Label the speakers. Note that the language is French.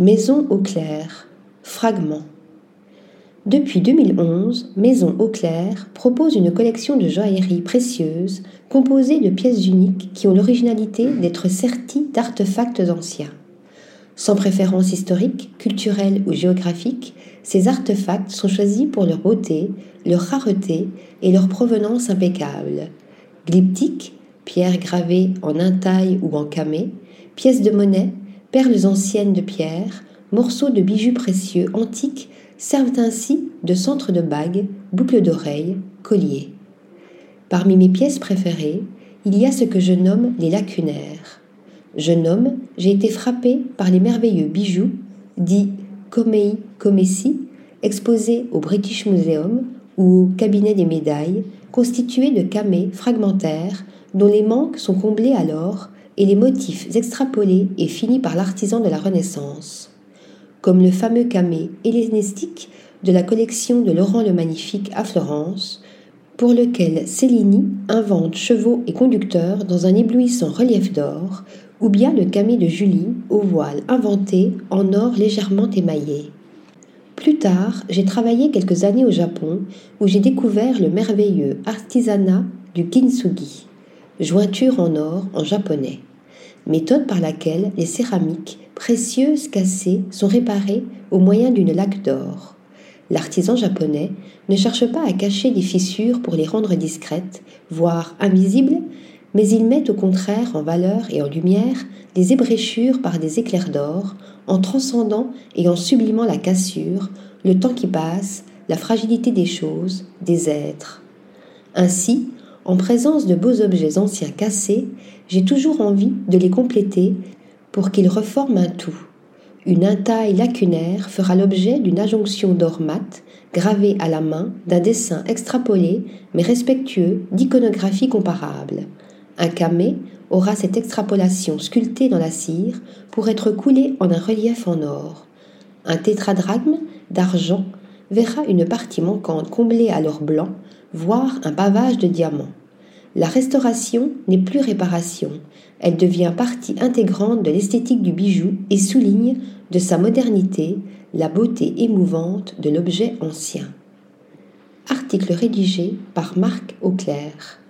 Speaker 1: Maison au clair. Fragment. Depuis 2011, Maison au clair propose une collection de joailleries précieuses composée de pièces uniques qui ont l'originalité d'être serties d'artefacts anciens. Sans préférence historique, culturelle ou géographique, ces artefacts sont choisis pour leur beauté, leur rareté et leur provenance impeccable. Glyptiques, pierres gravées en intaille ou en camé, pièces de monnaie, perles anciennes de pierre, morceaux de bijoux précieux antiques servent ainsi de centre de bagues, boucles d'oreilles, colliers. Parmi mes pièces préférées, il y a ce que je nomme les lacunaires. Jeune homme, j'ai été frappé par les merveilleux bijoux, dits Komei Komesi, exposés au British Museum ou au cabinet des médailles, constitués de camés fragmentaires dont les manques sont comblés alors et les motifs extrapolés et finis par l'artisan de la Renaissance, comme le fameux camé hellénistique de la collection de Laurent le Magnifique à Florence, pour lequel Cellini invente chevaux et conducteurs dans un éblouissant relief d'or, ou bien le camé de Julie au voile inventé en or légèrement émaillé. Plus tard, j'ai travaillé quelques années au Japon où j'ai découvert le merveilleux artisanat du kintsugi, jointure en or en japonais méthode par laquelle les céramiques précieuses cassées sont réparées au moyen d'une laque d'or. L'artisan japonais ne cherche pas à cacher des fissures pour les rendre discrètes, voire invisibles, mais il met au contraire en valeur et en lumière les ébréchures par des éclairs d'or, en transcendant et en sublimant la cassure, le temps qui passe, la fragilité des choses, des êtres. Ainsi, en présence de beaux objets anciens cassés, j'ai toujours envie de les compléter pour qu'ils reforment un tout. Une intaille lacunaire fera l'objet d'une injonction d'or mat gravée à la main d'un dessin extrapolé mais respectueux d'iconographie comparable. Un camé aura cette extrapolation sculptée dans la cire pour être coulé en un relief en or. Un tétradrachme d'argent verra une partie manquante comblée à l'or blanc, voire un pavage de diamants. La restauration n'est plus réparation, elle devient partie intégrante de l'esthétique du bijou et souligne de sa modernité la beauté émouvante de l'objet ancien. Article rédigé par Marc Auclair.